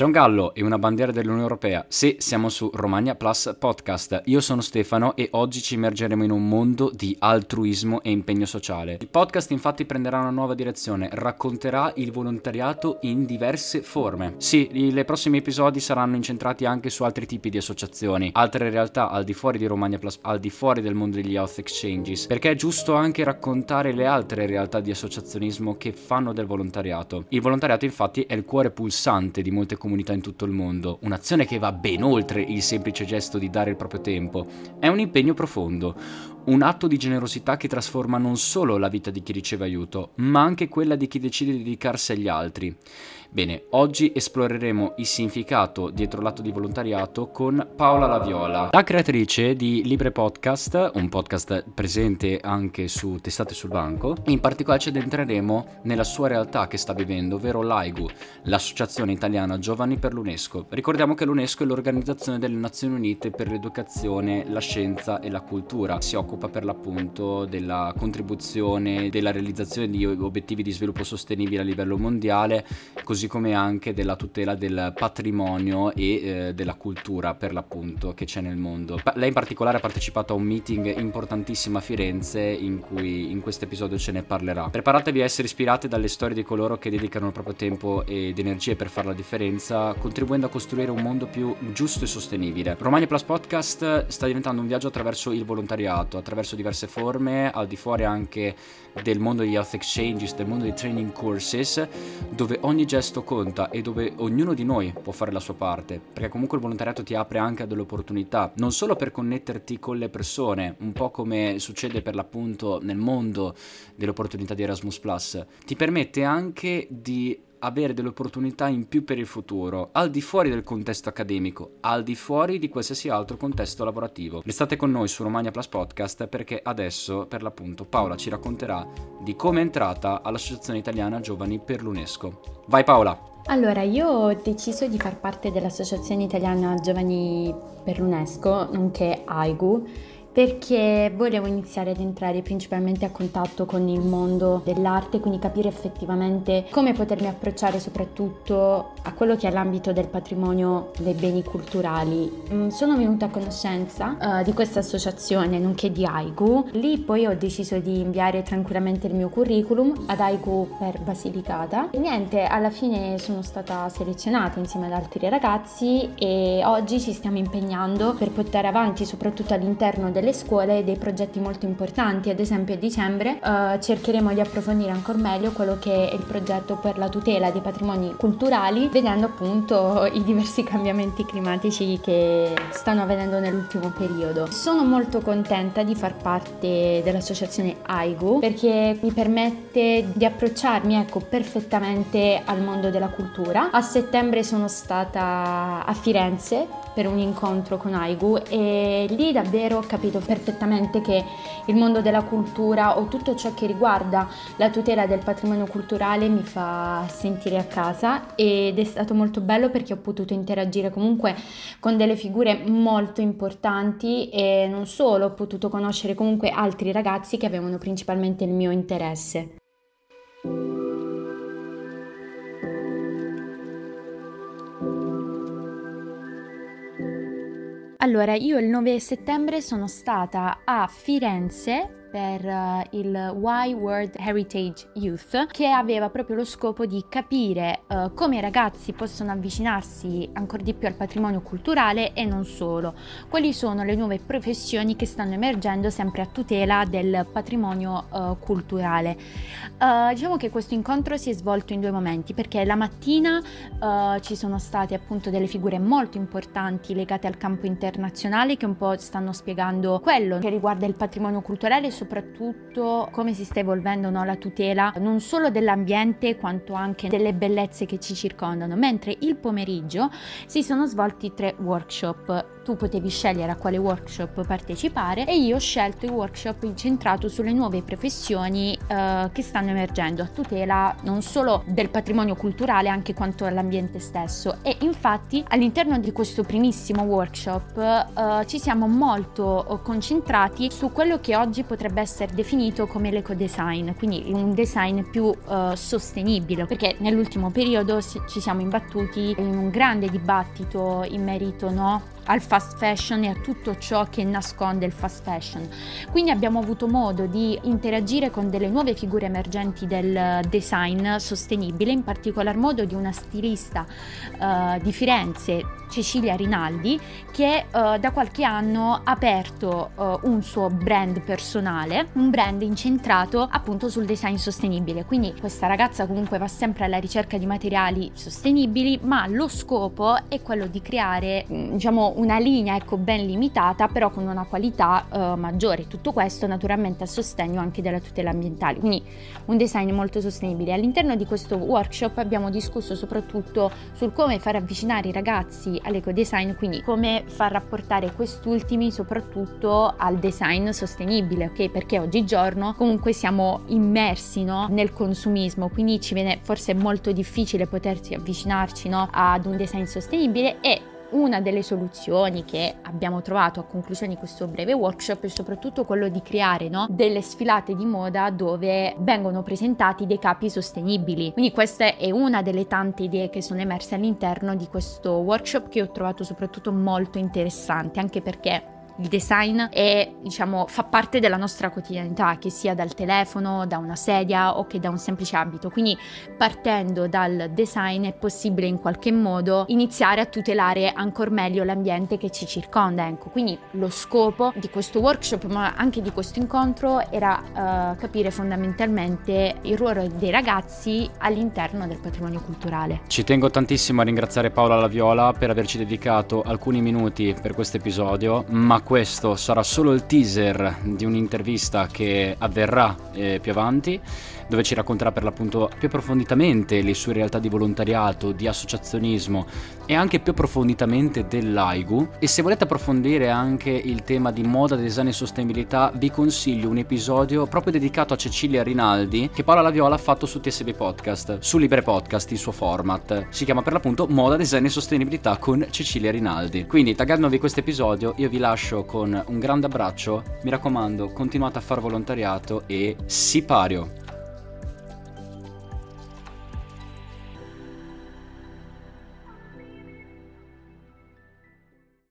C'è un gallo e una bandiera dell'Unione Europea. Sì, siamo su Romagna Plus Podcast. Io sono Stefano e oggi ci immergeremo in un mondo di altruismo e impegno sociale. Il podcast infatti prenderà una nuova direzione, racconterà il volontariato in diverse forme. Sì, i prossimi episodi saranno incentrati anche su altri tipi di associazioni, altre realtà al di fuori di Romagna Plus, al di fuori del mondo degli health exchanges, perché è giusto anche raccontare le altre realtà di associazionismo che fanno del volontariato. Il volontariato infatti è il cuore pulsante di molte comunità in tutto il mondo, un'azione che va ben oltre il semplice gesto di dare il proprio tempo, è un impegno profondo, un atto di generosità che trasforma non solo la vita di chi riceve aiuto, ma anche quella di chi decide di dedicarsi agli altri. Bene, oggi esploreremo il significato dietro l'atto di volontariato con Paola Laviola, la creatrice di Libre Podcast, un podcast presente anche su Testate sul Banco. In particolare ci addentreremo nella sua realtà che sta vivendo, ovvero l'AIGU, l'Associazione Italiana Giovani per l'UNESCO. Ricordiamo che l'UNESCO è l'Organizzazione delle Nazioni Unite per l'Educazione, la Scienza e la Cultura. Si occupa per l'appunto della contribuzione, della realizzazione di obiettivi di sviluppo sostenibile a livello mondiale, così come anche della tutela del patrimonio e eh, della cultura per l'appunto che c'è nel mondo. Lei in particolare ha partecipato a un meeting importantissimo a Firenze in cui in questo episodio ce ne parlerà. Preparatevi a essere ispirati dalle storie di coloro che dedicano il proprio tempo ed energie per fare la differenza, contribuendo a costruire un mondo più giusto e sostenibile. Romagna Plus Podcast sta diventando un viaggio attraverso il volontariato, attraverso diverse forme, al di fuori anche del mondo degli health exchanges, del mondo dei training courses, dove ogni gesto conta e dove ognuno di noi può fare la sua parte, perché comunque il volontariato ti apre anche a delle opportunità, non solo per connetterti con le persone, un po' come succede per l'appunto nel mondo delle opportunità di Erasmus ⁇ ti permette anche di avere delle opportunità in più per il futuro, al di fuori del contesto accademico, al di fuori di qualsiasi altro contesto lavorativo. Restate con noi su Romagna Plus Podcast perché adesso, per l'appunto, Paola ci racconterà di come è entrata all'Associazione Italiana Giovani per l'UNESCO. Vai Paola! Allora, io ho deciso di far parte dell'Associazione Italiana Giovani per l'UNESCO, nonché AIGU, perché volevo iniziare ad entrare principalmente a contatto con il mondo dell'arte, quindi capire effettivamente come potermi approcciare soprattutto a quello che è l'ambito del patrimonio dei beni culturali. Mm, sono venuta a conoscenza uh, di questa associazione, nonché di AIGU. Lì poi ho deciso di inviare tranquillamente il mio curriculum ad AIGU per Basilicata. E niente, alla fine sono stata selezionata insieme ad altri ragazzi e oggi ci stiamo impegnando per portare avanti soprattutto all'interno del delle scuole dei progetti molto importanti, ad esempio a dicembre eh, cercheremo di approfondire ancora meglio quello che è il progetto per la tutela dei patrimoni culturali, vedendo appunto i diversi cambiamenti climatici che stanno avvenendo nell'ultimo periodo. Sono molto contenta di far parte dell'associazione AIGU perché mi permette di approcciarmi ecco, perfettamente al mondo della cultura. A settembre sono stata a Firenze per un incontro con AIGU e lì davvero ho capito perfettamente che il mondo della cultura o tutto ciò che riguarda la tutela del patrimonio culturale mi fa sentire a casa ed è stato molto bello perché ho potuto interagire comunque con delle figure molto importanti e non solo, ho potuto conoscere comunque altri ragazzi che avevano principalmente il mio interesse. Allora, io il 9 settembre sono stata a Firenze per uh, il Why World Heritage Youth che aveva proprio lo scopo di capire uh, come i ragazzi possono avvicinarsi ancora di più al patrimonio culturale e non solo, quali sono le nuove professioni che stanno emergendo sempre a tutela del patrimonio uh, culturale. diciamo che questo incontro si è svolto in due momenti perché la mattina ci sono state appunto delle figure molto importanti legate al campo internazionale che un po' stanno spiegando quello che riguarda il patrimonio culturale soprattutto come si sta evolvendo no, la tutela non solo dell'ambiente quanto anche delle bellezze che ci circondano, mentre il pomeriggio si sono svolti tre workshop tu potevi scegliere a quale workshop partecipare e io ho scelto il workshop incentrato sulle nuove professioni eh, che stanno emergendo a tutela non solo del patrimonio culturale anche quanto all'ambiente stesso. E infatti all'interno di questo primissimo workshop eh, ci siamo molto concentrati su quello che oggi potrebbe essere definito come l'eco design, quindi un design più eh, sostenibile perché nell'ultimo periodo ci siamo imbattuti in un grande dibattito in merito no, al fast fashion e a tutto ciò che nasconde il fast fashion. Quindi abbiamo avuto modo di interagire con delle nuove figure emergenti del design sostenibile, in particolar modo di una stilista uh, di Firenze, Cecilia Rinaldi, che uh, da qualche anno ha aperto uh, un suo brand personale, un brand incentrato appunto sul design sostenibile. Quindi questa ragazza comunque va sempre alla ricerca di materiali sostenibili, ma lo scopo è quello di creare, mm, una linea ecco ben limitata però con una qualità uh, maggiore. Tutto questo naturalmente a sostegno anche della tutela ambientale. Quindi un design molto sostenibile. All'interno di questo workshop abbiamo discusso soprattutto sul come far avvicinare i ragazzi all'eco design quindi come far rapportare quest'ultimi soprattutto al design sostenibile ok? Perché oggigiorno comunque siamo immersi no, nel consumismo. Quindi ci viene forse molto difficile potersi avvicinarci no, ad un design sostenibile e una delle soluzioni che abbiamo trovato a conclusione di questo breve workshop è soprattutto quello di creare no, delle sfilate di moda dove vengono presentati dei capi sostenibili. Quindi questa è una delle tante idee che sono emerse all'interno di questo workshop che ho trovato soprattutto molto interessante, anche perché il design è, diciamo, fa parte della nostra quotidianità, che sia dal telefono, da una sedia o che da un semplice abito. Quindi partendo dal design è possibile in qualche modo iniziare a tutelare ancora meglio l'ambiente che ci circonda. Ecco, quindi lo scopo di questo workshop, ma anche di questo incontro, era uh, capire fondamentalmente il ruolo dei ragazzi all'interno del patrimonio culturale. Ci tengo tantissimo a ringraziare Paola Laviola per averci dedicato alcuni minuti per questo episodio, ma questo sarà solo il teaser di un'intervista che avverrà eh, più avanti dove ci racconterà per l'appunto più approfonditamente le sue realtà di volontariato, di associazionismo e anche più approfonditamente dell'AIGU. E se volete approfondire anche il tema di moda, design e sostenibilità, vi consiglio un episodio proprio dedicato a Cecilia Rinaldi che Paola Laviola ha fatto su TSB Podcast, su Libre Podcast, il suo format. Si chiama per l'appunto Moda, Design e Sostenibilità con Cecilia Rinaldi. Quindi taggandovi questo episodio io vi lascio con un grande abbraccio, mi raccomando continuate a fare volontariato e sipario!